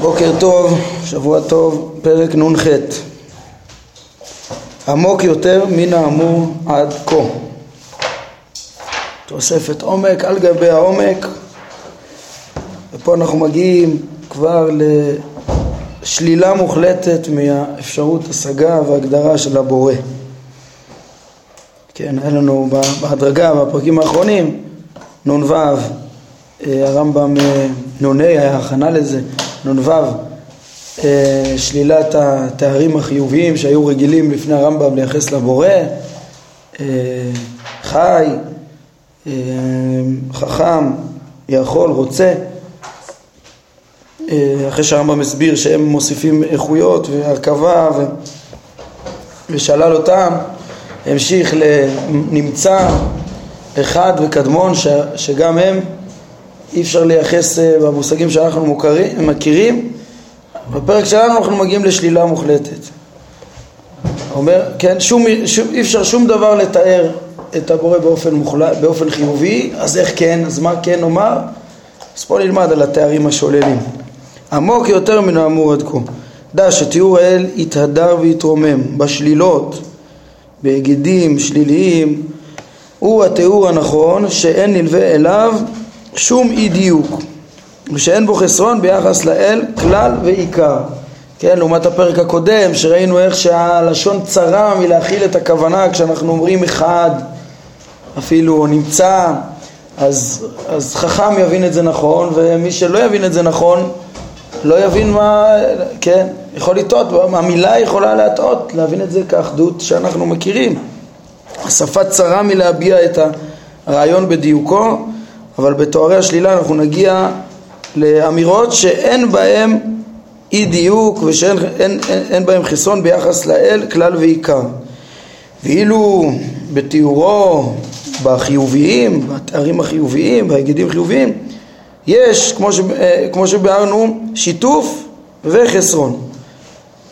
בוקר טוב, שבוע טוב, פרק נ"ח. עמוק יותר מן האמור עד כה. תוספת עומק על גבי העומק ופה אנחנו מגיעים כבר לשלילה מוחלטת מהאפשרות השגה והגדרה של הבורא. כן, היה לנו בהדרגה, בפרקים האחרונים, נ"ו, אה, הרמב"ם אה, נ"ה היה הכנה לזה, נ"ו, אה, שלילת התארים החיוביים שהיו רגילים לפני הרמב"ם לייחס לבורא, חי, חכם, יכול, רוצה, אחרי שהרמב"ם הסביר שהם מוסיפים איכויות והרכבה ו... ושלל אותם המשיך לנמצא אחד וקדמון ש, שגם הם אי אפשר לייחס אה, במושגים שאנחנו מוכרים, מכירים בפרק שלנו אנחנו מגיעים לשלילה מוחלטת אומר, כן, שום, שום, אי אפשר שום דבר לתאר את הבורא באופן, מוחלט, באופן חיובי, אז איך כן, אז מה כן נאמר? אז פה נלמד על התארים השוללים. עמוק יותר מן האמור עד כה. דע שתיאור האל יתהדר ויתרומם בשלילות בהיגדים שליליים הוא התיאור הנכון שאין נלווה אליו שום אי דיוק ושאין בו חסרון ביחס לאל כלל ועיקר כן, לעומת הפרק הקודם שראינו איך שהלשון צרה מלהכיל את הכוונה כשאנחנו אומרים אחד אפילו נמצא אז, אז חכם יבין את זה נכון ומי שלא יבין את זה נכון לא יבין מה, כן, יכול לטעות, המילה יכולה להטעות, להבין את זה כאחדות שאנחנו מכירים. השפה צרה מלהביע את הרעיון בדיוקו, אבל בתוארי השלילה אנחנו נגיע לאמירות שאין בהם אי דיוק ושאין אין, אין, אין בהם חסרון ביחס לאל כלל ועיקר. ואילו בתיאורו בחיוביים, בתארים החיוביים, בהגידים חיוביים, יש, כמו, ש, אה, כמו שביארנו, שיתוף וחסרון.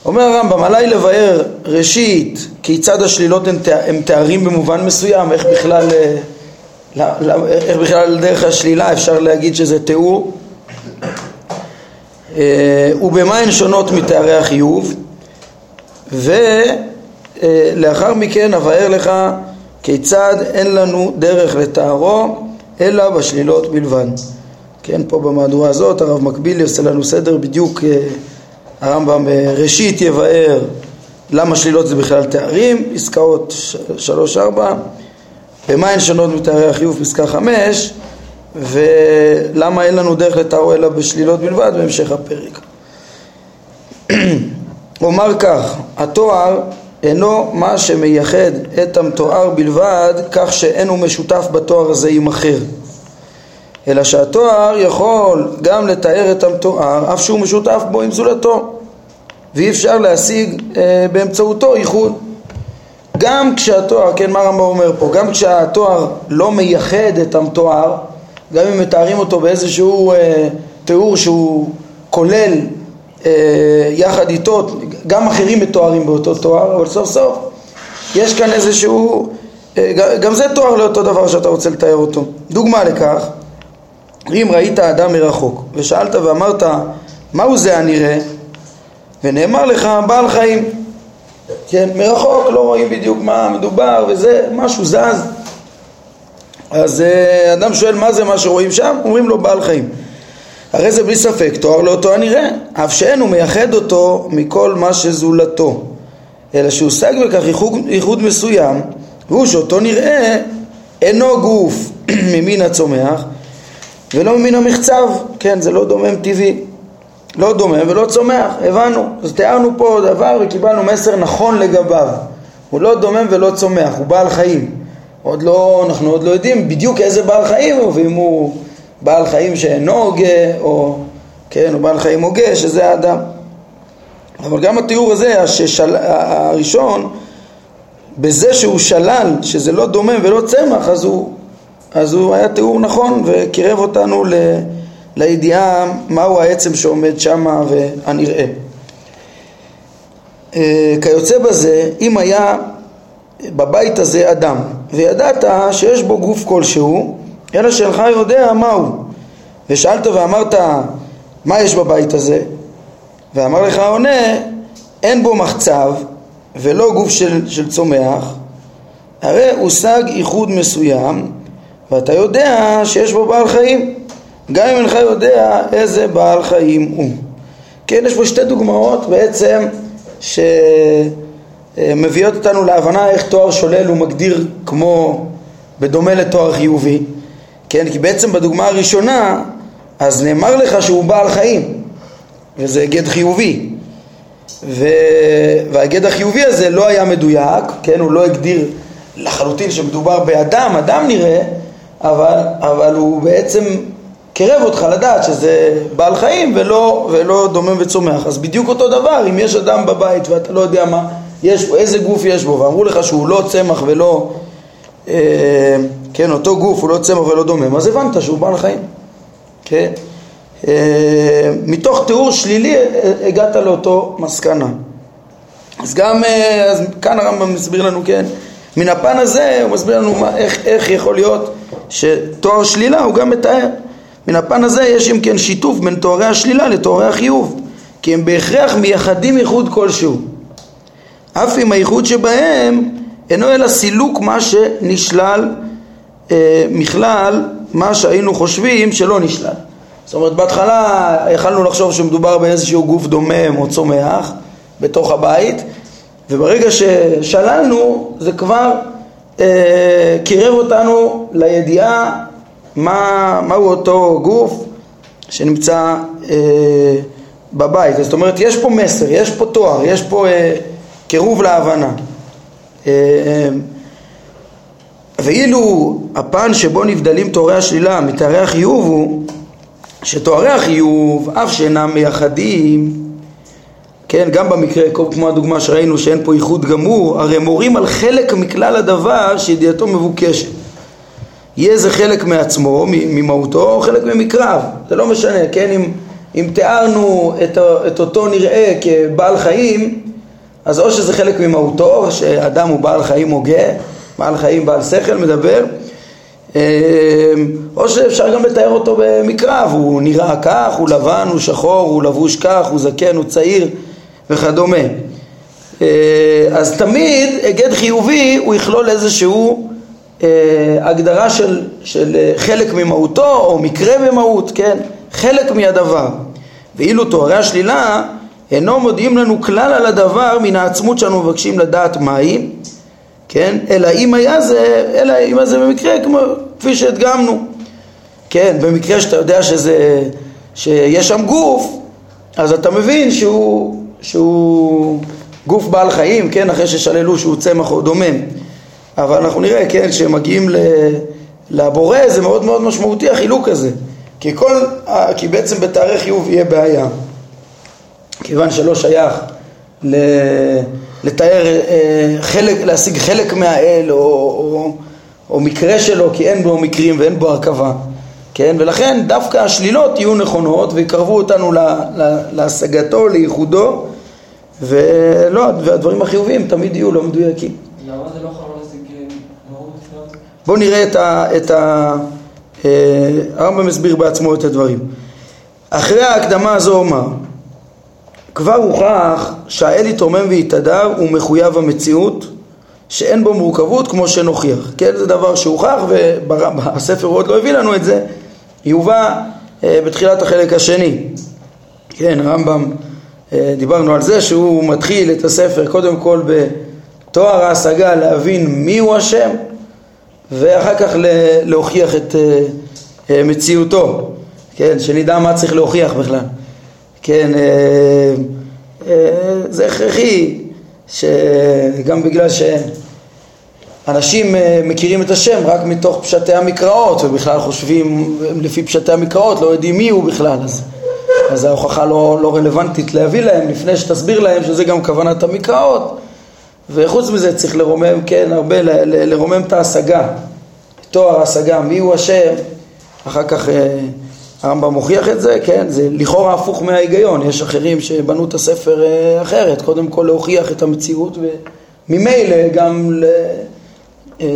אומר הרמב"ם, עליי לבאר ראשית כיצד השלילות הן תארים במובן מסוים, איך בכלל, אה, איך בכלל דרך השלילה אפשר להגיד שזה תיאור, אה, ובמה הן שונות מתארי החיוב, ולאחר מכן אבאר לך כיצד אין לנו דרך לתארו אלא בשלילות בלבד. כן, פה במהדורה הזאת הרב מקבילי עושה לנו סדר בדיוק אה, הרמב"ם ראשית יבאר למה שלילות זה בכלל תארים, פסקאות שלוש ארבע, במה הן שונות מתארי החיוב פסקה חמש, ולמה אין לנו דרך לתארו אלא בשלילות בלבד בהמשך הפרק. אומר כך, התואר אינו מה שמייחד את המתואר בלבד כך שאין הוא משותף בתואר הזה עם אחר אלא שהתואר יכול גם לתאר את המתואר אף שהוא משותף בו עם זולתו ואי אפשר להשיג אה, באמצעותו ייחוד גם כשהתואר, כן מה רמב"ם אומר פה, גם כשהתואר לא מייחד את המתואר גם אם מתארים אותו באיזשהו אה, תיאור שהוא כולל אה, יחד איתו, גם אחרים מתוארים באותו תואר, אבל סוף סוף יש כאן איזשהו, אה, גם זה תואר לאותו דבר שאתה רוצה לתאר אותו. דוגמה לכך אם ראית אדם מרחוק ושאלת ואמרת מהו זה הנראה? ונאמר לך בעל חיים כן, מרחוק לא רואים בדיוק מה מדובר וזה, משהו זז. אז uh, אדם שואל מה זה מה שרואים שם? אומרים לו בעל חיים. הרי זה בלי ספק תואר לאותו הנראה. אף שאין הוא מייחד אותו מכל מה שזולתו. אלא שהושג בכך ייחוד, ייחוד מסוים והוא שאותו נראה אינו גוף ממין הצומח ולא מן המחצב, כן, זה לא דומם טבעי, לא דומם ולא צומח, הבנו, אז תיארנו פה דבר וקיבלנו מסר נכון לגביו, הוא לא דומם ולא צומח, הוא בעל חיים, עוד לא, אנחנו עוד לא יודעים בדיוק איזה בעל חיים הוא, ואם הוא בעל חיים שאינו הוגה, או כן, הוא בעל חיים הוגה, שזה האדם. אבל גם התיאור הזה, הששל... הראשון, בזה שהוא שלל, שזה לא דומם ולא צמח, אז הוא אז הוא היה תיאור נכון וקירב אותנו ל, לידיעה מהו העצם שעומד שמה והנראה. אה, כיוצא בזה, אם היה בבית הזה אדם וידעת שיש בו גוף כלשהו, אלא שאינך יודע מהו, ושאלת ואמרת מה יש בבית הזה, ואמר לך העונה, אין בו מחצב ולא גוף של, של צומח, הרי הושג איחוד מסוים ואתה יודע שיש בו בעל חיים, גם אם אינך יודע איזה בעל חיים הוא. כן, יש פה שתי דוגמאות בעצם שמביאות אותנו להבנה איך תואר שולל הוא מגדיר כמו בדומה לתואר חיובי, כן, כי בעצם בדוגמה הראשונה אז נאמר לך שהוא בעל חיים וזה היגד חיובי ו... וההיגד החיובי הזה לא היה מדויק, כן, הוא לא הגדיר לחלוטין שמדובר באדם, אדם נראה, אבל, אבל הוא בעצם קירב אותך לדעת שזה בעל חיים ולא, ולא דומם וצומח. אז בדיוק אותו דבר, אם יש אדם בבית ואתה לא יודע מה, יש, איזה גוף יש בו, ואמרו לך שהוא לא צמח ולא, אה, כן, אותו גוף הוא לא צמח ולא דומם, אז הבנת שהוא בעל חיים, כן? אה, מתוך תיאור שלילי אה, הגעת לאותו מסקנה. אז גם, אה, אז כאן הרמב"ם מסביר לנו, כן, מן הפן הזה הוא מסביר לנו מה, איך, איך יכול להיות שתואר שלילה הוא גם מתאר. מן הפן הזה יש אם כן שיתוף בין תוארי השלילה לתוארי החיוב, כי הם בהכרח מייחדים ייחוד כלשהו. אף אם הייחוד שבהם אינו אלא סילוק מה שנשלל אה, מכלל מה שהיינו חושבים שלא נשלל. זאת אומרת בהתחלה יכלנו לחשוב שמדובר באיזשהו גוף דומם או צומח בתוך הבית וברגע ששללנו זה כבר אה, קירב אותנו לידיעה מה, מהו אותו גוף שנמצא אה, בבית. זאת אומרת יש פה מסר, יש פה תואר, יש פה אה, קירוב להבנה. אה, ואילו הפן שבו נבדלים תוארי השלילה מתארי החיוב הוא שתוארי החיוב אף שאינם מייחדים כן, גם במקרה, כמו הדוגמה שראינו שאין פה ייחוד גמור, הרי מורים על חלק מכלל הדבר שידיעתו מבוקשת. יהיה זה חלק מעצמו, ממהותו, או חלק ממקרב, זה לא משנה, כן, אם, אם תיארנו את, את אותו נראה כבעל חיים, אז או שזה חלק ממהותו, שאדם הוא בעל חיים הוגה, בעל חיים בעל שכל מדבר, אמ, או שאפשר גם לתאר אותו במקרב, הוא נראה כך, הוא לבן, הוא שחור, הוא לבוש כך, הוא זקן, הוא צעיר וכדומה. אה, אז תמיד היגד חיובי הוא יכלול איזשהו הגדרה של, של אה, חלק ממהותו או מקרה ממהות, כן? חלק מהדבר. ואילו תוארי השלילה אינו מודיעים לנו כלל על הדבר מן העצמות שאנו מבקשים לדעת מהי, כן? אלא אם היה זה, אלא אם היה זה במקרה כמו, כפי שהדגמנו, כן? במקרה שאתה יודע שזה, שיש שם גוף, אז אתה מבין שהוא שהוא גוף בעל חיים, כן, אחרי ששללו שהוא צמח או דומם. אבל אנחנו נראה, כן, כשמגיעים לבורא זה מאוד מאוד משמעותי החילוק הזה. כי, כל, כי בעצם בתאריך חיוב יהיה בעיה. כיוון שלא שייך לתאר אה, חלק, להשיג חלק מהאל או, או, או מקרה שלו כי אין בו מקרים ואין בו הרכבה, כן? ולכן דווקא השלילות יהיו נכונות ויקרבו אותנו להשגתו, לייחודו ולא, והדברים החיוביים תמיד יהיו לא מדויקים. למה זה לא מהות בואו נראה את ה... את ה אה, הרמב"ם מסביר בעצמו את הדברים. אחרי ההקדמה הזו אומר כבר הוכח שהאל יתרומם ויתהדר הוא מחויב המציאות שאין בו מורכבות כמו שנוכיח. כן, זה דבר שהוכח ובספר הוא עוד לא הביא לנו את זה, יובא אה, בתחילת החלק השני. כן, הרמב"ם אה, דיברנו על זה שהוא מתחיל את הספר קודם כל בתואר ההשגה להבין מי הוא השם ואחר כך להוכיח את אה, אה, מציאותו, כן, שנדע מה צריך להוכיח בכלל, כן, זה הכרחי שגם בגלל שאנשים מכירים את השם רק מתוך פשטי המקראות ובכלל חושבים לפי פשטי המקראות לא יודעים מי הוא בכלל אז אז ההוכחה לא, לא רלוונטית להביא להם לפני שתסביר להם שזה גם כוונת המקראות וחוץ מזה צריך לרומם, כן, הרבה, ל, ל, לרומם את ההשגה, תואר ההשגה, מי הוא השם, אחר כך אה, הרמב"ם מוכיח את זה, כן, זה לכאורה הפוך מההיגיון, יש אחרים שבנו את הספר אה, אחרת, קודם כל להוכיח את המציאות וממילא גם אה,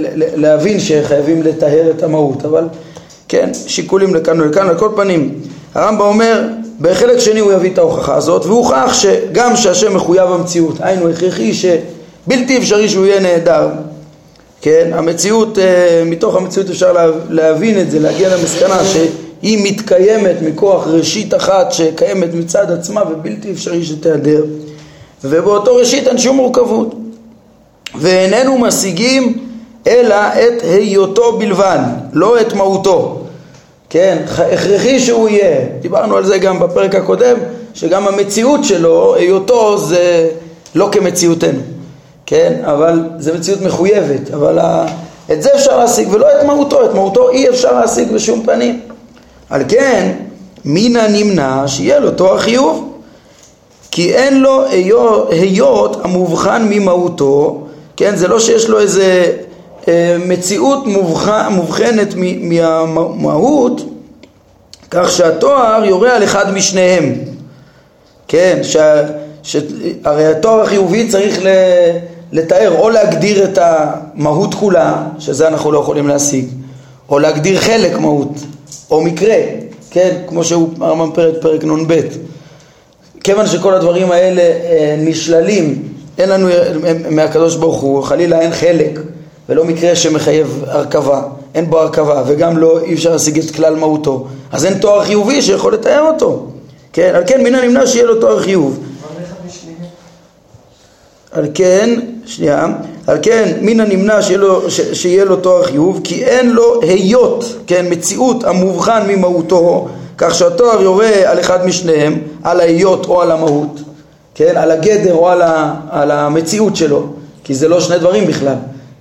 ל, להבין שחייבים לטהר את המהות, אבל כן, שיקולים לכאן ולכאן, על כל פנים הרמב"ם אומר בחלק שני הוא יביא את ההוכחה הזאת, והוכח שגם שהשם מחויב המציאות, היינו הכרחי שבלתי אפשרי שהוא יהיה נהדר, כן, המציאות, אה, מתוך המציאות אפשר להבין את זה, להגיע למסקנה שהיא מתקיימת מכוח ראשית אחת שקיימת מצד עצמה ובלתי אפשרי שתיעדר, ובאותו ראשית אין שום מורכבות, ואיננו משיגים אלא את היותו בלבד, לא את מהותו. כן, הכרחי שהוא יהיה, דיברנו על זה גם בפרק הקודם, שגם המציאות שלו, היותו זה לא כמציאותנו, כן, אבל זה מציאות מחויבת, אבל את זה אפשר להשיג ולא את מהותו, את מהותו אי אפשר להשיג בשום פנים. על כן, מן הנמנע שיהיה לו תואר חיוב, כי אין לו היות המובחן ממהותו, כן, זה לא שיש לו איזה מציאות מובחנת מהמהות כך שהתואר יורה על אחד משניהם כן, ש... ש... הרי התואר החיובי צריך לתאר או להגדיר את המהות כולה, שזה אנחנו לא יכולים להשיג, או להגדיר חלק מהות, או מקרה, כן, כמו שהוא הרמב"ם פרק, פרק נ"ב. כיוון שכל הדברים האלה אה, נשללים, אין לנו מהקדוש ברוך הוא, חלילה אין חלק ולא מקרה שמחייב הרכבה, אין בו הרכבה וגם לא אי אפשר להשיג את כלל מהותו, אז אין תואר חיובי שיכול לתאר אותו, כן, על כן מן הנמנע שיהיה לו תואר חיוב. על כן, שנייה, על כן מן הנמנע שיהיה לו, ש, שיהיה לו תואר חיוב כי אין לו היות, כן, מציאות המובחן ממהותו כך שהתואר יורה על אחד משניהם, על ההיות או על המהות, כן, על הגדר או על, ה, על המציאות שלו, כי זה לא שני דברים בכלל.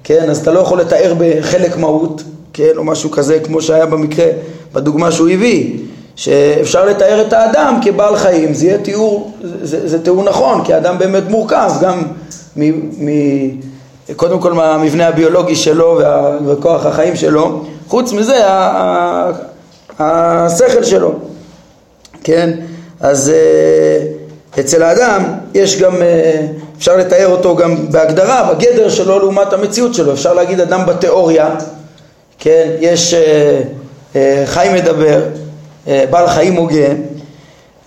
כן, אז אתה לא יכול לתאר בחלק מהות, כן, או משהו כזה כמו שהיה במקרה, בדוגמה שהוא הביא, שאפשר לתאר את האדם כבעל חיים, זה יהיה תיאור, זה, זה תיאור נכון, כי האדם באמת מורכב, גם מ, מ, קודם כל מהמבנה הביולוגי שלו וה, וכוח החיים שלו, חוץ מזה ה, ה, השכל שלו, כן, אז אה, אצל האדם יש גם, אה, אפשר לתאר אותו גם בהגדרה, בגדר שלו לעומת המציאות שלו. אפשר להגיד אדם בתיאוריה, כן, יש אה, אה, חי מדבר, בעל חיים הוגן,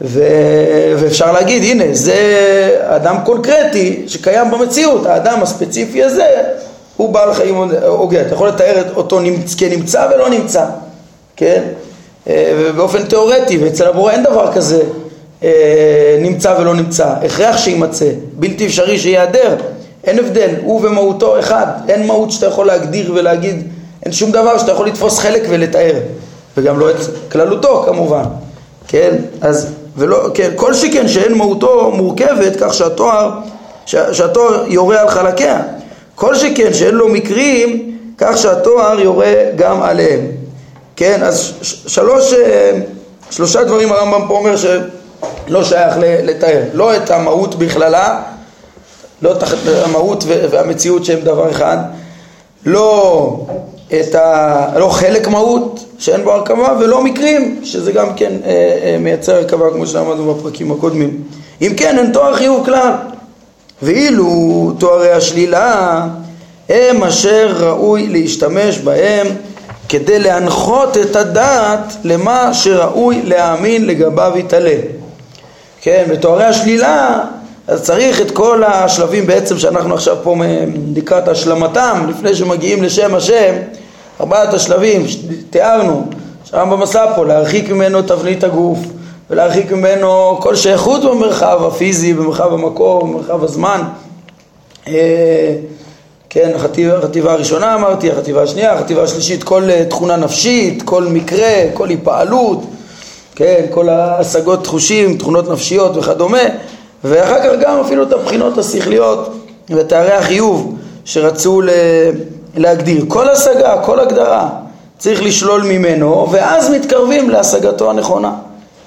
ואפשר להגיד, הנה, זה אדם קונקרטי שקיים במציאות, האדם הספציפי הזה הוא בעל חיים הוגן. אתה יכול לתאר אותו כנמצא ולא נמצא, כן? ובאופן תיאורטי, ואצל הבורא אין דבר כזה אה, נמצא ולא נמצא, הכרח שיימצא, בלתי אפשרי שייעדר, אין הבדל, הוא ומהותו אחד, אין מהות שאתה יכול להגדיר ולהגיד, אין שום דבר שאתה יכול לתפוס חלק ולתאר, וגם לא את כללותו כמובן, כן, אז, ולא, כן, כל שכן שאין מהותו מורכבת כך שהתואר, שהתואר יורה על חלקיה, כל שכן שאין לו מקרים כך שהתואר יורה גם עליהם, כן, אז שלוש, אה, שלושה דברים הרמב"ם פה אומר ש... לא שייך לתאר, לא את המהות בכללה, לא את המהות והמציאות שהם דבר אחד, לא את ה... לא חלק מהות שאין בו הרכבה ולא מקרים שזה גם כן אה, אה, מייצר הרכבה כמו שאמרנו בפרקים הקודמים. אם כן אין תואר חיוב כלל ואילו תוארי השלילה הם אשר ראוי להשתמש בהם כדי להנחות את הדעת למה שראוי להאמין לגביו יתעלה. כן, בתוארי השלילה אז צריך את כל השלבים בעצם שאנחנו עכשיו פה לקראת השלמתם לפני שמגיעים לשם השם ארבעת השלבים שתיארנו שם במסע פה להרחיק ממנו תבנית הגוף ולהרחיק ממנו כל שייכות במרחב הפיזי, במרחב המקום, במרחב הזמן. אה, כן, החטיבה, החטיבה הראשונה אמרתי, החטיבה השנייה, החטיבה השלישית כל אה, תכונה נפשית, כל מקרה, כל היפעלות כן, כל ההשגות תחושים, תכונות נפשיות וכדומה, ואחר כך גם אפילו את הבחינות השכליות ותארי החיוב שרצו להגדיר. כל השגה, כל הגדרה, צריך לשלול ממנו, ואז מתקרבים להשגתו הנכונה.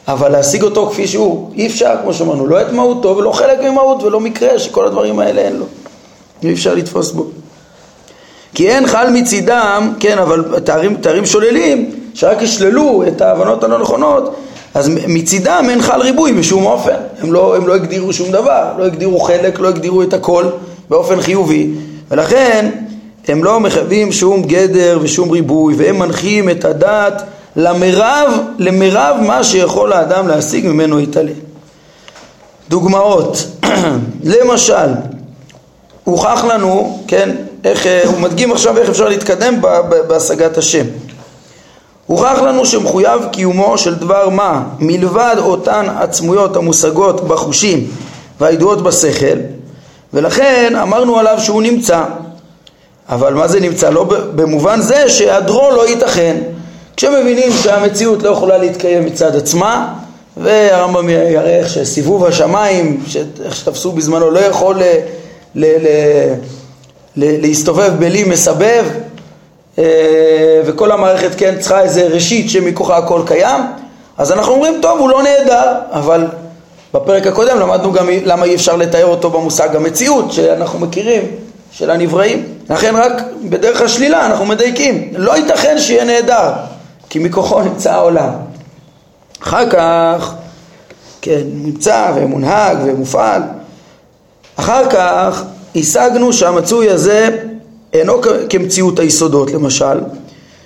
אבל להשיג אותו כפי שהוא, אי אפשר, כמו שאמרנו, לא את מהותו ולא חלק ממהות ולא מקרה שכל הדברים האלה אין לו. אי אפשר לתפוס בו. כי אין חל מצידם, כן, אבל תארים, תארים שוללים, שרק ישללו את ההבנות הלא נכונות, אז מצידם אין חל ריבוי בשום אופן. הם לא, הם לא הגדירו שום דבר, לא הגדירו חלק, לא הגדירו את הכל באופן חיובי, ולכן הם לא מחייבים שום גדר ושום ריבוי, והם מנחים את הדעת למרב, למרב מה שיכול האדם להשיג ממנו יתעלה. דוגמאות, למשל, הוכח לנו, כן, איך, אה, הוא מדגים עכשיו איך אפשר להתקדם בהשגת השם. הוכח לנו שמחויב קיומו של דבר מה? מלבד אותן עצמויות המושגות בחושים והידועות בשכל ולכן אמרנו עליו שהוא נמצא. אבל מה זה נמצא? לא במובן זה שהיעדרו לא ייתכן. כשמבינים שהמציאות לא יכולה להתקיים מצד עצמה והרמב"ם יראה איך שסיבוב השמיים, איך שתפסו בזמנו, לא יכול ל, ל, ל, ל, להסתובב בלי מסבב וכל המערכת כן צריכה איזה ראשית שמכוחה הכל קיים. אז אנחנו אומרים טוב הוא לא נהדר אבל בפרק הקודם למדנו גם למה אי אפשר לתאר אותו במושג המציאות שאנחנו מכירים של הנבראים. לכן רק בדרך השלילה אנחנו מדייקים. לא ייתכן שיהיה נהדר כי מכוחו נמצא העולם. אחר כך כן נמצא ומונהג ומופעל. אחר כך השגנו שהמצוי הזה אינו כמציאות היסודות למשל,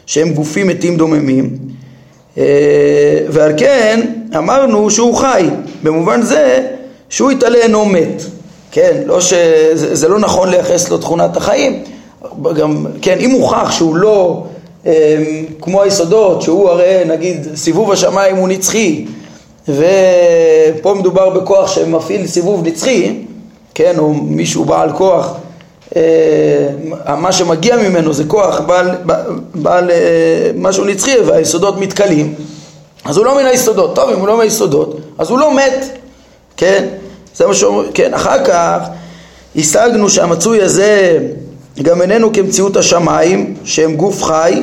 שהם גופים מתים דוממים, אה, ועל כן אמרנו שהוא חי, במובן זה שהוא יתעלה אינו מת, כן, לא ש... זה, זה לא נכון לייחס לו תכונת החיים, גם, כן, אם הוכח שהוא לא אה, כמו היסודות, שהוא הרי נגיד סיבוב השמיים הוא נצחי, ופה מדובר בכוח שמפעיל סיבוב נצחי, כן, או מישהו בעל כוח אה, מה שמגיע ממנו זה כוח בעל, בעל אה, משהו נצחי והיסודות מתכלים. אז הוא לא מן היסודות, טוב אם הוא לא מהיסודות אז הוא לא מת, כן, זה מה שאומרים, כן, אחר כך השגנו שהמצוי הזה גם איננו כמציאות השמיים שהם גוף חי.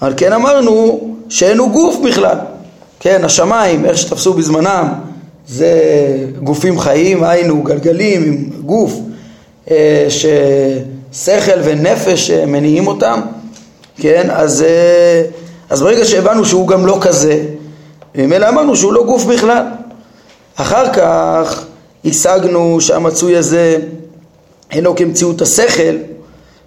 על כן אמרנו שאינו גוף בכלל, כן, השמיים, איך שתפסו בזמנם זה גופים חיים, היינו גלגלים עם גוף. אה, ששכל ונפש אה, מניעים אותם, כן, אז, אה, אז ברגע שהבנו שהוא גם לא כזה, ממילא אמרנו שהוא לא גוף בכלל. אחר כך השגנו שהמצוי הזה אינו כמציאות השכל,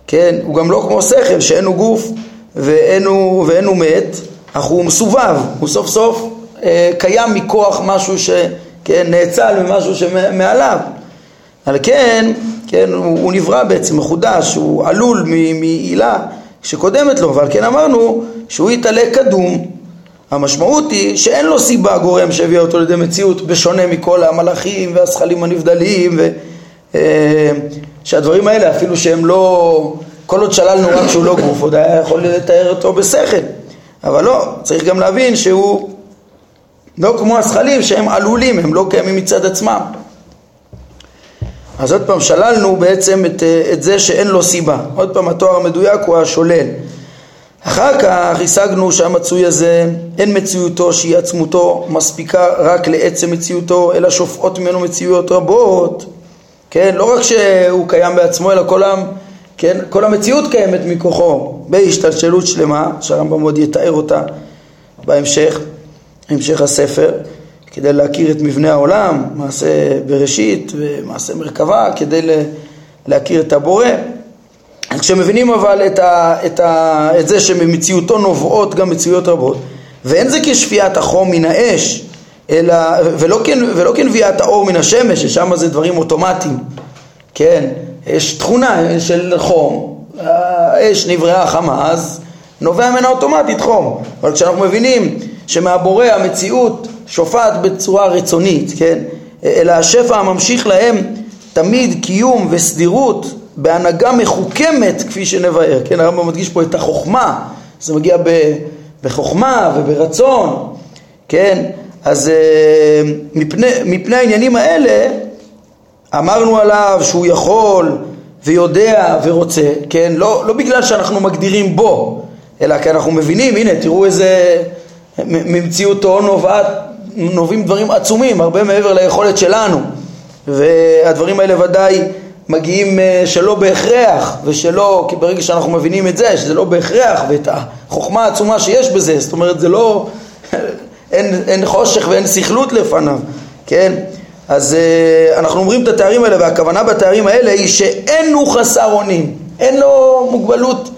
כן, הוא גם לא כמו שכל שאין הוא גוף ואין הוא, ואין הוא מת, אך הוא מסובב, הוא סוף סוף אה, קיים מכוח משהו שכן, נאצל ממשהו שמעליו. על כן כן, הוא, הוא נברא בעצם מחודש, הוא עלול מעילה שקודמת לו, ועל כן אמרנו שהוא יתעלה קדום. המשמעות היא שאין לו סיבה גורם שהביאה אותו לידי מציאות בשונה מכל המלאכים והזכלים הנבדלים ו, אה, שהדברים האלה אפילו שהם לא, כל עוד שללנו רק שהוא לא גוף עוד היה יכול לתאר אותו בשכל אבל לא, צריך גם להבין שהוא לא כמו הזכלים שהם עלולים, הם לא קיימים מצד עצמם אז עוד פעם שללנו בעצם את, אה, את זה שאין לו סיבה. עוד פעם התואר המדויק הוא השולל. אחר כך השגנו שהמצוי הזה אין מציאותו שהיא עצמותו מספיקה רק לעצם מציאותו אלא שופעות ממנו מציאויות רבות כן לא רק שהוא קיים בעצמו אלא כל, העם, כן, כל המציאות קיימת מכוחו בהשתלשלות שלמה שהרמב"ם עוד יתאר אותה בהמשך המשך הספר כדי להכיר את מבנה העולם, מעשה בראשית ומעשה מרכבה, כדי להכיר את הבורא. כשמבינים אבל את, ה, את, ה, את זה שממציאותו נובעות גם מציאויות רבות, ואין זה כשפיית החום מן האש, אלא, ולא, כן, ולא כנביאת האור מן השמש, ששם זה דברים אוטומטיים, כן, יש תכונה של חום, האש נבראה חמה, אז נובע ממנה אוטומטית חום, אבל כשאנחנו מבינים שמהבורא המציאות שופעת בצורה רצונית, כן? אלא השפע הממשיך להם תמיד קיום וסדירות בהנהגה מחוכמת כפי שנבהר, כן? הרמב"ם מדגיש פה את החוכמה, זה מגיע בחוכמה וברצון, כן? אז אה, מפני, מפני העניינים האלה אמרנו עליו שהוא יכול ויודע ורוצה, כן? לא, לא בגלל שאנחנו מגדירים בו, אלא כי אנחנו מבינים, הנה תראו איזה ממציאותו נובעת נובעים דברים עצומים, הרבה מעבר ליכולת שלנו, והדברים האלה ודאי מגיעים אה, שלא בהכרח, ושלא, כי ברגע שאנחנו מבינים את זה, שזה לא בהכרח, ואת החוכמה העצומה שיש בזה, זאת אומרת זה לא, אין, אין חושך ואין סכלות לפניו, כן? אז אה, אנחנו אומרים את התארים האלה, והכוונה בתארים האלה היא שאין הוא חסר אונים, אין לו מוגבלות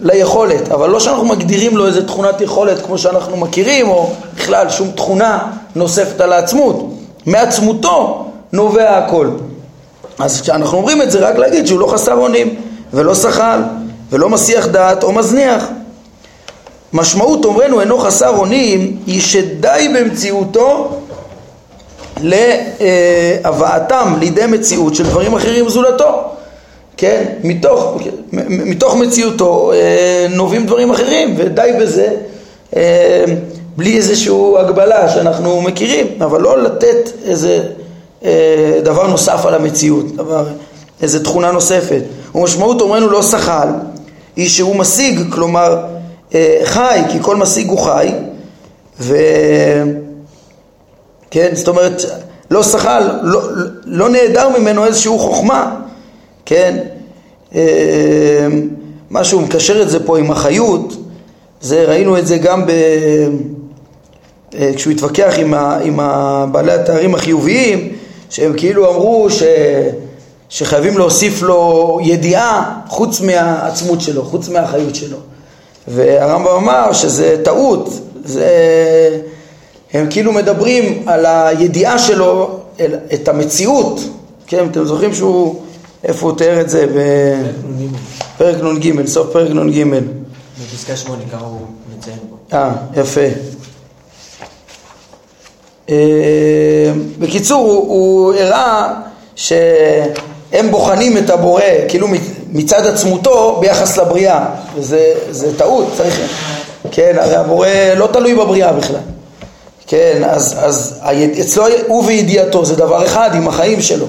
ליכולת, אבל לא שאנחנו מגדירים לו איזה תכונת יכולת כמו שאנחנו מכירים, או בכלל שום תכונה נוספת על העצמות. מעצמותו נובע הכל. אז כשאנחנו אומרים את זה, רק להגיד שהוא לא חסר אונים, ולא שחל, ולא מסיח דעת או מזניח. משמעות אומרנו אינו חסר אונים, היא שדי במציאותו להבאתם לידי מציאות של דברים אחרים זולתו. כן, מתוך, מתוך מציאותו אה, נובעים דברים אחרים, ודי בזה אה, בלי איזושהי הגבלה שאנחנו מכירים, אבל לא לתת איזה אה, דבר נוסף על המציאות, דבר, איזה תכונה נוספת. ומשמעות אומרנו לא שחל, היא שהוא משיג, כלומר חי, כי כל משיג הוא חי, ו... כן, זאת אומרת, לא שחל, לא, לא נעדר ממנו איזושהי חוכמה, כן? מה שהוא מקשר את זה פה עם החיות, זה, ראינו את זה גם ב... אה, כשהוא התווכח עם, ה, עם בעלי התארים החיוביים, שהם כאילו אמרו ש, שחייבים להוסיף לו ידיעה חוץ מהעצמות שלו, חוץ מהחיות שלו. והרמב"ם אמר שזה טעות, זה, הם כאילו מדברים על הידיעה שלו, את המציאות, כן, אתם זוכרים שהוא, איפה הוא תיאר את זה? בפרק נ"ג, סוף פרק נ"ג. בפסקה שמונה, ככה הוא מציין פה. אה, יפה. אה, בקיצור, הוא הראה שהם בוחנים את הבורא כאילו מצד עצמותו ביחס לבריאה, וזה טעות, צריך, כן, הרי הבורא לא תלוי בבריאה בכלל, כן, אז, אז אצלו הוא וידיעתו זה דבר אחד עם החיים שלו,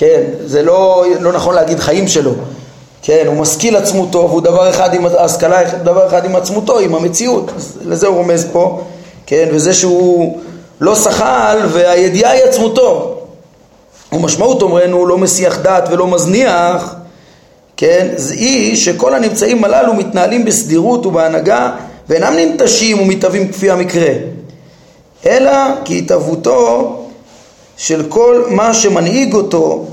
כן, זה לא, לא נכון להגיד חיים שלו, כן, הוא משכיל עצמותו והוא דבר אחד עם ההשכלה, דבר אחד עם עצמותו, עם המציאות, לזה הוא רומז פה, כן, וזה שהוא לא שחל והידיעה היא עצמותו. ומשמעות אומרנו לא מסיח דעת ולא מזניח, כן, זה היא שכל הנמצאים הללו מתנהלים בסדירות ובהנהגה ואינם ננטשים ומתהווים כפי המקרה, אלא כי התהוותו של כל מה שמנהיג אותו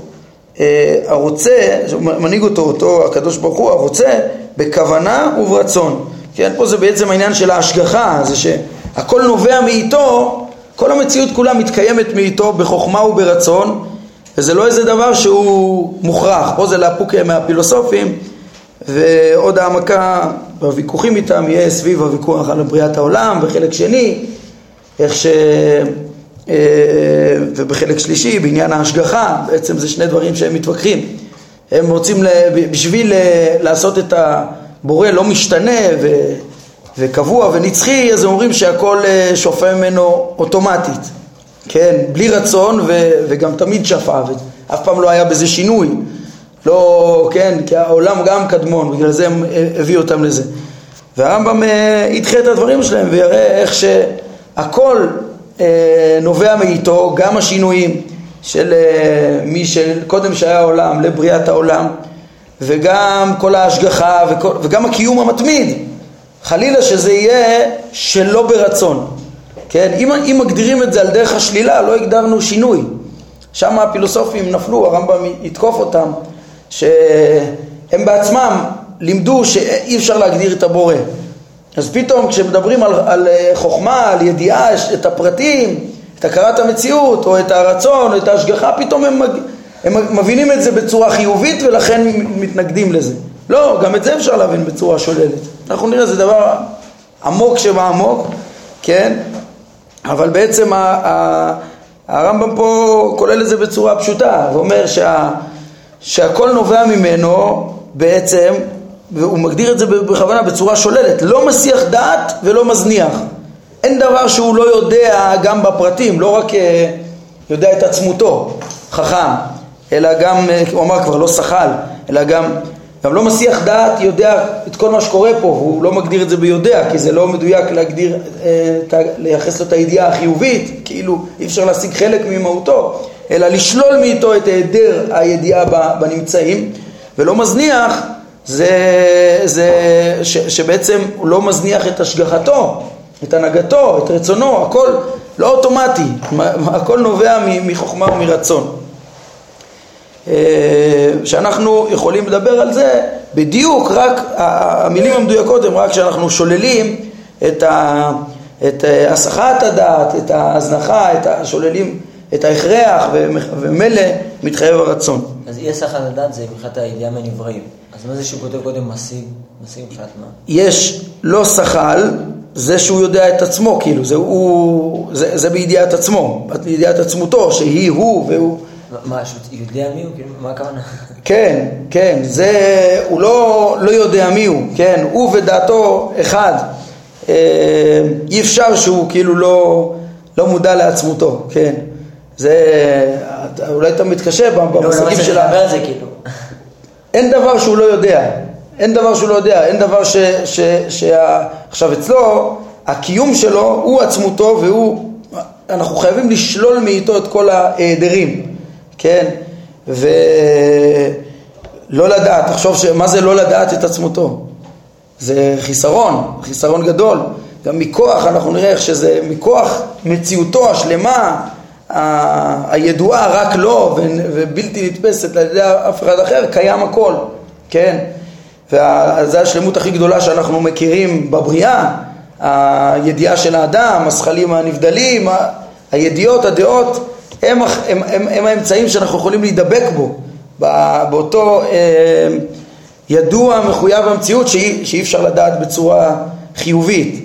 אה, הרוצה, מנהיג אותו אותו הקדוש ברוך הוא, הרוצה בכוונה וברצון. כן, פה זה בעצם העניין של ההשגחה, זה שהכל נובע מאיתו כל המציאות כולה מתקיימת מאיתו בחוכמה וברצון וזה לא איזה דבר שהוא מוכרח, פה זה לאפוק מהפילוסופים ועוד העמקה בוויכוחים איתם יהיה סביב הוויכוח על בריאת העולם וחלק שני איך ש... אה, ובחלק שלישי בעניין ההשגחה, בעצם זה שני דברים שהם מתווכחים. הם רוצים בשביל לעשות את הבורא לא משתנה ו... וקבוע ונצחי, אז הם אומרים שהכל אה, שופע ממנו אוטומטית, כן, בלי רצון ו, וגם תמיד שפע, ואף פעם לא היה בזה שינוי, לא, כן, כי העולם גם קדמון, בגלל זה הם אה, הביאו אותם לזה. והרמב"ם אה, ידחה את הדברים שלהם ויראה איך שהכל נובע מאיתו, גם השינויים של מי שקודם שהיה העולם לבריאת העולם, וגם כל ההשגחה וכל, וגם הקיום המתמיד חלילה שזה יהיה שלא ברצון, כן? אם, אם מגדירים את זה על דרך השלילה, לא הגדרנו שינוי. שם הפילוסופים נפלו, הרמב"ם יתקוף אותם, שהם בעצמם לימדו שאי אפשר להגדיר את הבורא. אז פתאום כשמדברים על, על חוכמה, על ידיעה, את הפרטים, את הכרת המציאות, או את הרצון, או את ההשגחה, פתאום הם, הם מבינים את זה בצורה חיובית ולכן מתנגדים לזה. לא, גם את זה אפשר להבין בצורה שוללת. אנחנו נראה, זה דבר עמוק שבעמוק, כן? אבל בעצם הרמב"ם פה כולל את זה בצורה פשוטה, ואומר שה, שהכל נובע ממנו בעצם, והוא מגדיר את זה בכוונה בצורה שוללת, לא מסיח דעת ולא מזניח. אין דבר שהוא לא יודע גם בפרטים, לא רק אה, יודע את עצמותו, חכם, אלא גם, אה, הוא אמר כבר לא שחל, אלא גם גם לא מסיח דעת יודע את כל מה שקורה פה, הוא לא מגדיר את זה ביודע, כי זה לא מדויק להגדיר, אה, לייחס לו את הידיעה החיובית, כאילו אי אפשר להשיג חלק ממהותו, אלא לשלול מאיתו את היעדר הידיעה בנמצאים, ולא מזניח זה, זה ש, שבעצם הוא לא מזניח את השגחתו, את הנהגתו, את רצונו, הכל לא אוטומטי, הכל נובע מחוכמה ומרצון. אה, שאנחנו יכולים לדבר על זה בדיוק, רק המילים המדויקות הן רק כשאנחנו את, ה, את אה, הסחת הדעת, את ההזנחה, את השוללים את ההכרח ומילא מתחייב הרצון. אז אי הסחת הדעת זה מבחינת הידיעה מנבראים. אז מה זה שהוא כותב קודם משיג? משיג מבחינת מה? יש לא שחל, זה שהוא יודע את עצמו, כאילו, זה, הוא, זה, זה בידיעת עצמו, בידיעת עצמותו, שהיא הוא והוא... מה, שהוא יודע מי הוא? כאילו, מה הכוונה? כן, כן, זה, הוא לא, לא יודע מי הוא, כן, הוא ודעתו אחד. אה, אי אפשר שהוא כאילו לא, לא מודע לעצמותו, כן. זה, אולי אתה מתקשה לא, לא, במושגים של ה... כאילו. אין דבר שהוא לא יודע, אין דבר שהוא לא יודע, אין דבר ש... ש, ש עכשיו אצלו, הקיום שלו הוא עצמותו והוא, אנחנו חייבים לשלול מאיתו את כל ההיעדרים, כן? ולא לדעת, תחשוב מה זה לא לדעת את עצמותו? זה חיסרון, חיסרון גדול. גם מכוח, אנחנו נראה איך שזה, מכוח מציאותו השלמה, הידועה רק לו ובלתי נתפסת על ידי אף אחד אחר, קיים הכל, כן? וזו השלמות הכי גדולה שאנחנו מכירים בבריאה, הידיעה של האדם, הזכלים הנבדלים, הידיעות, הדעות, הם, הם, הם, הם האמצעים שאנחנו יכולים להידבק בו, באותו אה, ידוע, מחויב המציאות שאי, שאי אפשר לדעת בצורה חיובית.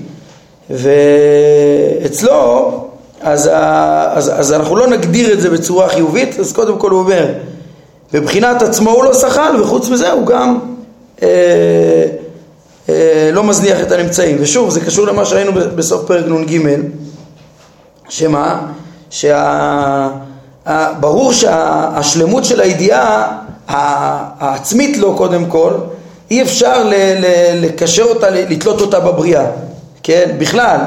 ואצלו אז, אז, אז אנחנו לא נגדיר את זה בצורה חיובית, אז קודם כל הוא אומר, בבחינת עצמו הוא לא שחל, וחוץ מזה הוא גם אה, אה, לא מזניח את הנמצאים. ושוב, זה קשור למה שראינו בסוף פרק נ"ג, שמה? שברור שהשלמות של הידיעה העצמית לו קודם כל, אי אפשר לקשר אותה, לתלות אותה בבריאה. כן, בכלל,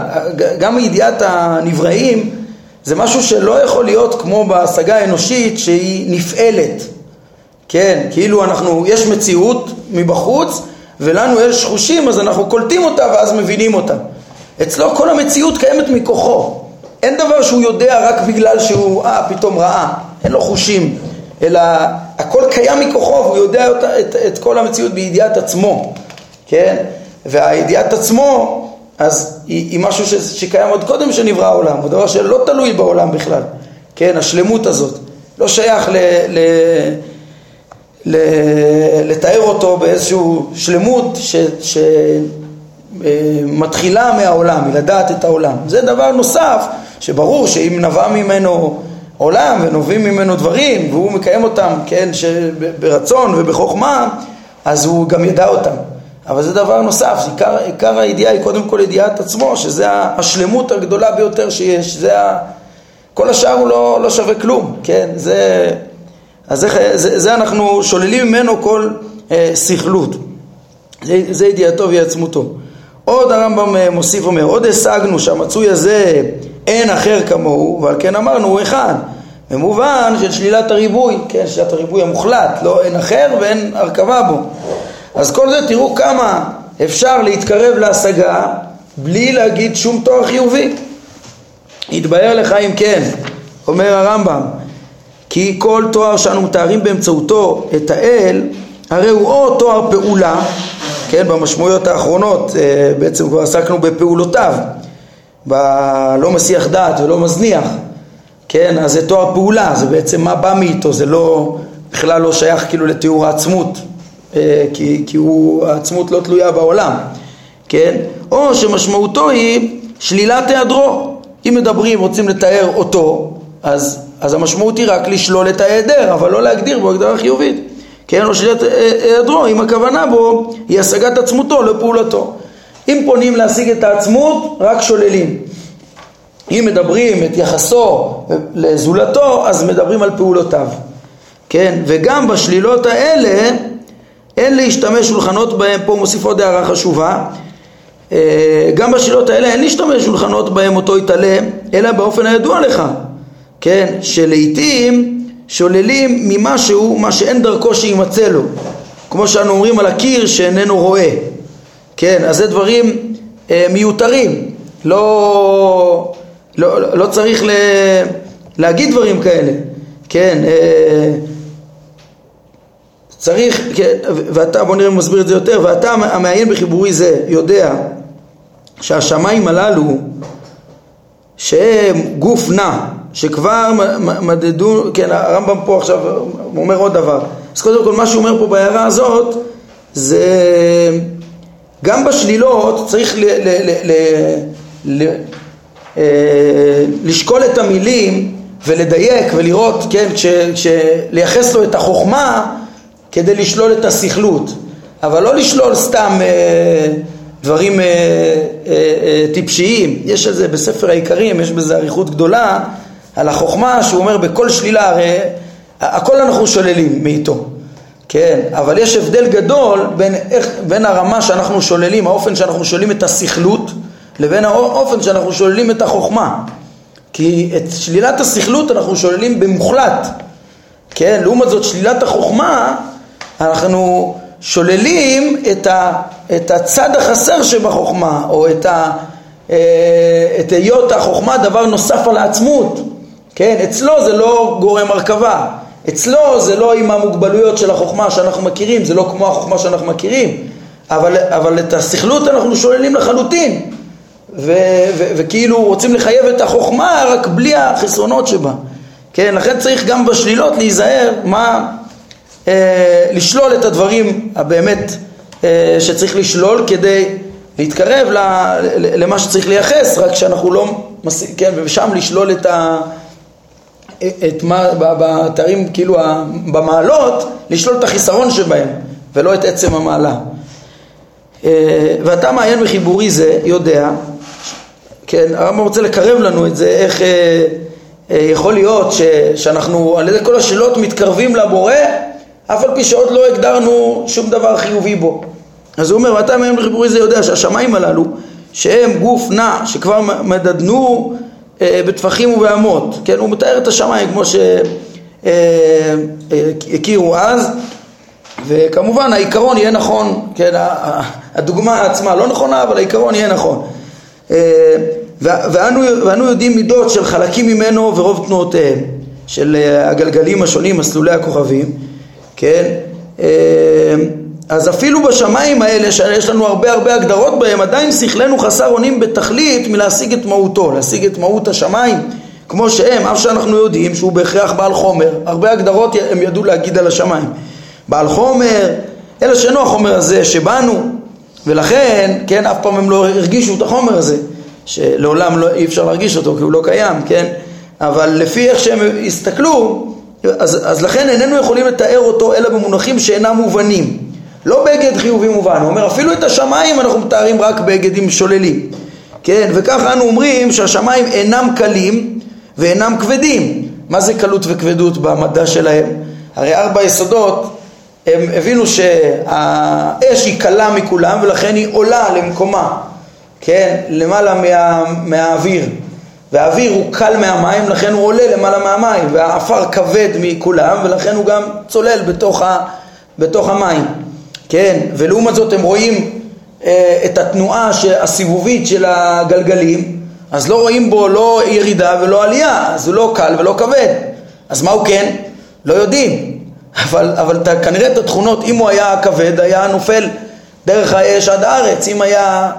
גם ידיעת הנבראים זה משהו שלא יכול להיות כמו בהשגה האנושית שהיא נפעלת, כן, כאילו אנחנו, יש מציאות מבחוץ ולנו יש חושים אז אנחנו קולטים אותה ואז מבינים אותה. אצלו כל המציאות קיימת מכוחו, אין דבר שהוא יודע רק בגלל שהוא, אה, פתאום ראה, אין לו חושים, אלא הכל קיים מכוחו והוא יודע אותה, את, את כל המציאות בידיעת עצמו, כן, והידיעת עצמו אז היא, היא משהו ש, שקיים עוד קודם שנברא העולם, הוא דבר שלא תלוי בעולם בכלל, כן, השלמות הזאת, לא שייך ל, ל, ל, לתאר אותו באיזושהי שלמות שמתחילה מהעולם, מלדעת את העולם. זה דבר נוסף, שברור שאם נבע ממנו עולם ונובעים ממנו דברים והוא מקיים אותם, כן, ברצון ובחוכמה, אז הוא גם ידע אותם. אבל זה דבר נוסף, עיקר, עיקר הידיעה היא קודם כל ידיעת עצמו, שזה השלמות הגדולה ביותר שיש, זה ה... כל השאר הוא לא, לא שווה כלום, כן? זה, אז זה, זה, זה אנחנו שוללים ממנו כל אה, סכלות, זה, זה ידיעתו ועצמותו. עוד הרמב"ם אה, מוסיף אומר, עוד השגנו שהמצוי הזה אין אחר כמוהו, ועל כן אמרנו הוא אחד. במובן של שלילת הריבוי, כן, שלילת הריבוי המוחלט, לא אין אחר ואין הרכבה בו. אז כל זה תראו כמה אפשר להתקרב להשגה בלי להגיד שום תואר חיובי. יתבהר לך אם כן, אומר הרמב"ם, כי כל תואר שאנו מתארים באמצעותו את האל, הרי הוא או תואר פעולה, כן, במשמעויות האחרונות אה, בעצם כבר עסקנו בפעולותיו, בלא מסיח דעת ולא מזניח, כן, אז זה תואר פעולה, זה בעצם מה בא מאיתו, זה לא, בכלל לא שייך כאילו לתיאור העצמות, כי, כי הוא, העצמות לא תלויה בעולם, כן? או שמשמעותו היא שלילת היעדרו. אם מדברים, רוצים לתאר אותו, אז, אז המשמעות היא רק לשלול את ההיעדר, אבל לא להגדיר בו הגדרה חיובית. כן, או שלילת היעדרו, אם הכוונה בו היא השגת עצמותו לפעולתו. אם פונים להשיג את העצמות, רק שוללים. אם מדברים את יחסו לזולתו, אז מדברים על פעולותיו. כן, וגם בשלילות האלה אין להשתמש שולחנות בהם, פה מוסיף עוד הערה חשובה, אה, גם בשאלות האלה אין להשתמש שולחנות בהם אותו יתעלם, אלא באופן הידוע לך, כן, שלעיתים שוללים ממשהו מה שאין דרכו שימצא לו, כמו שאנו אומרים על הקיר שאיננו רואה, כן, אז זה דברים אה, מיותרים, לא, לא, לא צריך ל, להגיד דברים כאלה, כן, אה, צריך, ואתה, בוא נראה אם הוא מסביר את זה יותר, ואתה המעיין בחיבורי זה יודע שהשמיים הללו שהם גוף נע, שכבר מדדו, כן הרמב"ם פה עכשיו אומר עוד דבר, אז קודם כל מה שהוא אומר פה בהערה הזאת זה גם בשלילות צריך ל, ל, ל, ל, ל, אה, לשקול את המילים ולדייק ולראות, כן, כש, כש, לייחס לו את החוכמה כדי לשלול את הסכלות, אבל לא לשלול סתם אה, דברים אה, אה, אה, טיפשיים. יש על זה בספר העיקרים, יש בזה אריכות גדולה על החוכמה שהוא אומר בכל שלילה, הרי הכל אנחנו שוללים מאיתו, כן, אבל יש הבדל גדול בין, איך, בין הרמה שאנחנו שוללים, האופן שאנחנו שוללים את הסכלות, לבין האופן שאנחנו שוללים את החוכמה. כי את שלילת הסכלות אנחנו שוללים במוחלט, כן, לעומת זאת שלילת החוכמה אנחנו שוללים את, ה, את הצד החסר שבחוכמה, או את, ה, אה, את היות החוכמה דבר נוסף על העצמות, כן, אצלו זה לא גורם הרכבה, אצלו זה לא עם המוגבלויות של החוכמה שאנחנו מכירים, זה לא כמו החוכמה שאנחנו מכירים, אבל, אבל את הסכלות אנחנו שוללים לחלוטין, ו, ו, וכאילו רוצים לחייב את החוכמה רק בלי החסרונות שבה, כן, לכן צריך גם בשלילות להיזהר מה לשלול את הדברים הבאמת אה, שצריך לשלול כדי להתקרב למה שצריך לייחס, רק שאנחנו לא, כן, ושם לשלול את ה... את מה, בתארים, כאילו, במעלות, לשלול את החיסרון שבהם, ולא את עצם המעלה. אה, ואתה מעיין בחיבורי זה, יודע, כן, הרמב"ם רוצה לקרב לנו את זה, איך יכול להיות ש, שאנחנו על ידי כל השאלות מתקרבים לבורא אף על פי שעוד לא הגדרנו שום דבר חיובי בו. אז הוא אומר, ואתה מהם לחיבורי זה יודע שהשמיים הללו, שהם גוף נע, שכבר מדדנו אה, בטפחים ובאמות, כן, הוא מתאר את השמיים כמו שהכירו אה, אה, אז, וכמובן העיקרון יהיה נכון, כן, הדוגמה עצמה לא נכונה, אבל העיקרון יהיה נכון. אה, ואנו, ואנו יודעים מידות של חלקים ממנו ורוב תנועותיהם, של אה, הגלגלים השונים, מסלולי הכוכבים, כן? אמ, אז אפילו בשמיים האלה שיש לנו הרבה הרבה הגדרות בהם עדיין שכלנו חסר אונים בתכלית מלהשיג את מהותו, להשיג את מהות השמיים. כמו שהם, אף שאנחנו יודעים שהוא בהכרח בעל חומר, הרבה הגדרות הם ידעו להגיד על השמיים. בעל חומר, אלא שאינו החומר הזה שבאנו. ולכן, כן, אף פעם הם לא הרגישו את החומר הזה שלעולם לא, אי אפשר להרגיש אותו כי הוא לא קיים, כן, אבל לפי איך שהם הסתכלו אז, אז לכן איננו יכולים לתאר אותו אלא במונחים שאינם מובנים. לא בגד חיובי מובן, הוא אומר אפילו את השמיים אנחנו מתארים רק בגדים שוללים. כן, וכך אנו אומרים שהשמיים אינם קלים ואינם כבדים. מה זה קלות וכבדות במדע שלהם? הרי ארבע יסודות הם הבינו שהאש היא קלה מכולם ולכן היא עולה למקומה, כן, למעלה מה, מהאוויר. והאוויר הוא קל מהמים, לכן הוא עולה למעלה מהמים, והעפר כבד מכולם, ולכן הוא גם צולל בתוך, ה, בתוך המים, כן, ולעומת זאת הם רואים אה, את התנועה הסיבובית של הגלגלים, אז לא רואים בו לא ירידה ולא עלייה, אז הוא לא קל ולא כבד, אז מה הוא כן? לא יודעים, אבל, אבל אתה, כנראה את התכונות, אם הוא היה כבד, היה נופל דרך האש עד הארץ, אם היה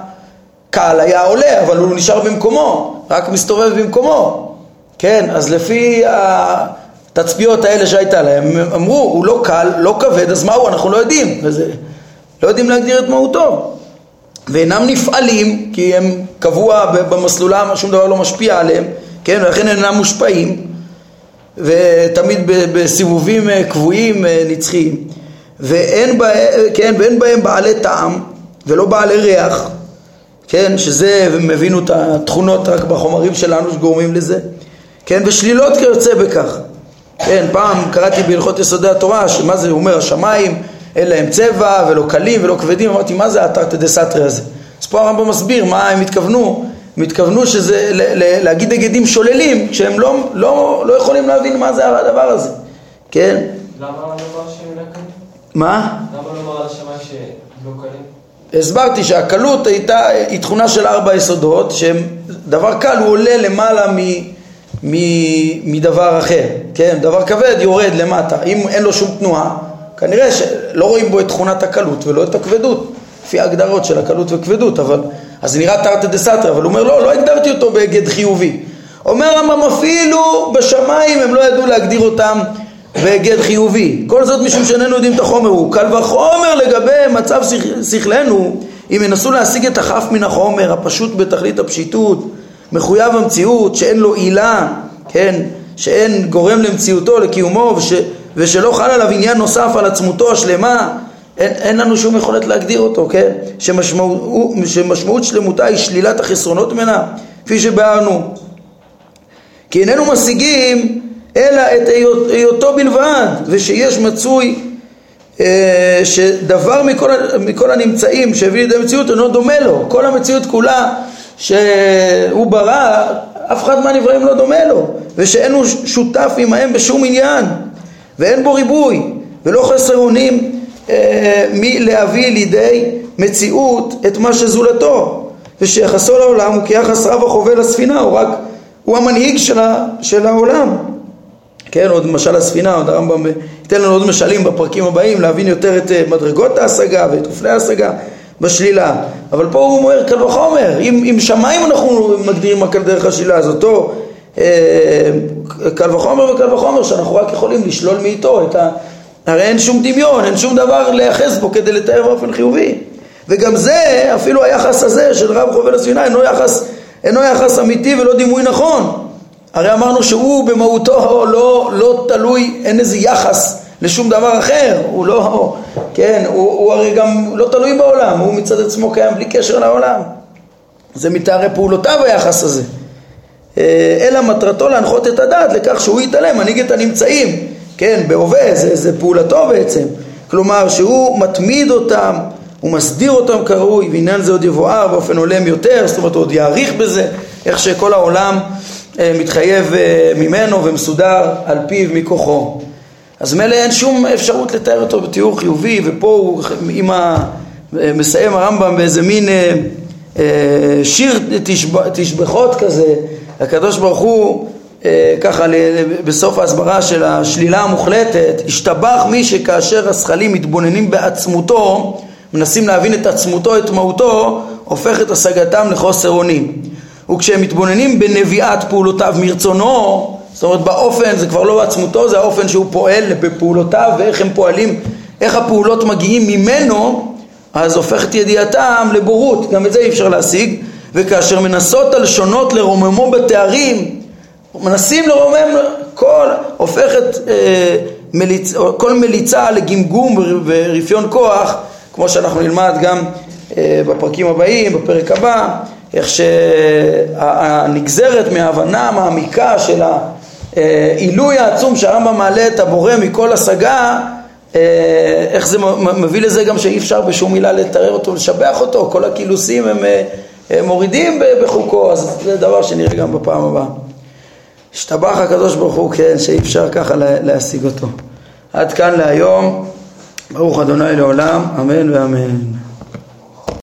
קל היה עולה, אבל הוא נשאר במקומו, רק מסתובב במקומו. כן, אז לפי התצפיות האלה שהייתה להם, הם אמרו, הוא לא קל, לא כבד, אז מה הוא? אנחנו לא יודעים. וזה, לא יודעים להגדיר את מהותו. ואינם נפעלים, כי הם קבוע במסלולם, שום דבר לא משפיע עליהם, כן, ולכן אינם מושפעים, ותמיד בסיבובים אה, קבועים אה, נצחיים. ואין בהם, כן, ואין בהם בעלי טעם ולא בעלי ריח, כן, שזה, הם הבינו את התכונות רק בחומרים שלנו שגורמים לזה, כן, ושלילות כיוצא בכך. כן, פעם קראתי בהלכות יסודי התורה, שמה זה אומר, השמיים, אין להם צבע ולא קלים ולא כבדים, אמרתי, מה זה דה סתרי הזה? אז פה הרמב"ם מסביר מה הם התכוונו, הם התכוונו שזה ל- ל- להגיד נגדים שוללים, כשהם לא, לא, לא יכולים להבין מה זה הדבר הזה, כן? למה לא לומר שהם לא קלים? מה? למה לא לומר על השמיים שהם לא קלים? הסברתי שהקלות הייתה, היא תכונה של ארבע יסודות, שהם דבר קל הוא עולה למעלה מ, מ, מדבר אחר, כן? דבר כבד יורד למטה, אם אין לו שום תנועה, כנראה שלא רואים בו את תכונת הקלות ולא את הכבדות, לפי ההגדרות של הקלות וכבדות, אבל... אז נראה תרתי דה סתרי, אבל הוא אומר לא, לא הגדרתי אותו בהיגד חיובי. אומר רמב"ם אפילו בשמיים הם לא ידעו להגדיר אותם בהיגד חיובי. כל זאת משום שאיננו יודעים את החומר הוא. קל וחומר לגבי מצב שכלנו, אם ינסו להשיג את החף מן החומר, הפשוט בתכלית הפשיטות, מחויב המציאות, שאין לו עילה, כן, שאין גורם למציאותו, לקיומו, וש, ושלא חל עליו עניין נוסף על עצמותו השלמה, אין, אין לנו שום יכולת להגדיר אותו, כן? שמשמעות, שמשמעות שלמותה היא שלילת החסרונות ממנה, כפי שבארנו. כי איננו משיגים אלא את היותו בלבד, ושיש מצוי אה, שדבר מכל, מכל הנמצאים שהביא לידי מציאות אינו דומה לו, כל המציאות כולה שהוא ברא, אף אחד מהנבראים לא דומה לו, ושאין הוא שותף עמהם בשום עניין, ואין בו ריבוי, ולא חסר אונים אה, מלהביא לידי מציאות את מה שזולתו, ושיחסו לעולם הוא כיחס רב החווה לספינה, הוא רק, הוא המנהיג של, ה, של העולם. כן, עוד משל הספינה, עוד הרמב"ם ייתן לנו עוד משלים בפרקים הבאים להבין יותר את אה, מדרגות ההשגה ואת אופני ההשגה בשלילה. אבל פה הוא אומר קל וחומר, אם, אם שמיים אנחנו מגדירים רק על דרך השלילה, אז אותו אה, קל וחומר וקל וחומר שאנחנו רק יכולים לשלול מאיתו את ה... הרי אין שום דמיון, אין שום דבר להיאחז בו כדי לתאר באופן חיובי. וגם זה, אפילו היחס הזה של רב חובל הספינה אינו יחס, אינו יחס אמיתי ולא דימוי נכון. הרי אמרנו שהוא במהותו לא, לא תלוי, אין איזה יחס לשום דבר אחר, הוא לא, כן, הוא, הוא הרי גם לא תלוי בעולם, הוא מצד עצמו קיים בלי קשר לעולם. זה מתארי פעולותיו היחס הזה. אה, אלא מטרתו להנחות את הדעת לכך שהוא יתעלם, מנהיג את הנמצאים, כן, בהווה, זה, זה פעולתו בעצם. כלומר שהוא מתמיד אותם, הוא מסדיר אותם כראוי, ועניין זה עוד יבואר באופן הולם יותר, זאת אומרת הוא עוד יאריך בזה, איך שכל העולם מתחייב אה, ממנו ומסודר על פיו מכוחו. אז מילא אין שום אפשרות לתאר אותו בתיאור חיובי, ופה הוא עם ה... מסיים הרמב"ם באיזה מין אה, אה, שיר תשב... תשבחות כזה, הקדוש ברוך הוא אה, ככה בסוף ההסברה של השלילה המוחלטת, השתבח מי שכאשר הזכלים מתבוננים בעצמותו, מנסים להבין את עצמותו, את מהותו, הופך את השגתם לחוסר אונים. וכשהם מתבוננים בנביאת פעולותיו מרצונו, זאת אומרת באופן, זה כבר לא בעצמותו, זה האופן שהוא פועל בפעולותיו ואיך הם פועלים, איך הפעולות מגיעים ממנו, אז הופך את ידיעתם לבורות, גם את זה אי אפשר להשיג, וכאשר מנסות הלשונות לרוממו בתארים, מנסים לרומם כל, הופכת אה, מליצ, כל מליצה לגמגום ורפיון כוח, כמו שאנחנו נלמד גם אה, בפרקים הבאים, בפרק הבא, איך שהנגזרת מההבנה המעמיקה של העילוי העצום שהרמב"ם מעלה את הבורא מכל השגה, אה, איך זה מביא לזה גם שאי אפשר בשום מילה לתאר אותו, לשבח אותו, כל הקילוסים אה, הם מורידים בחוקו, אז זה דבר שנראה גם בפעם הבאה. השתבח הקדוש ברוך הוא, כן, שאי אפשר ככה להשיג אותו. עד כאן להיום, ברוך אדוני לעולם, אמן ואמן.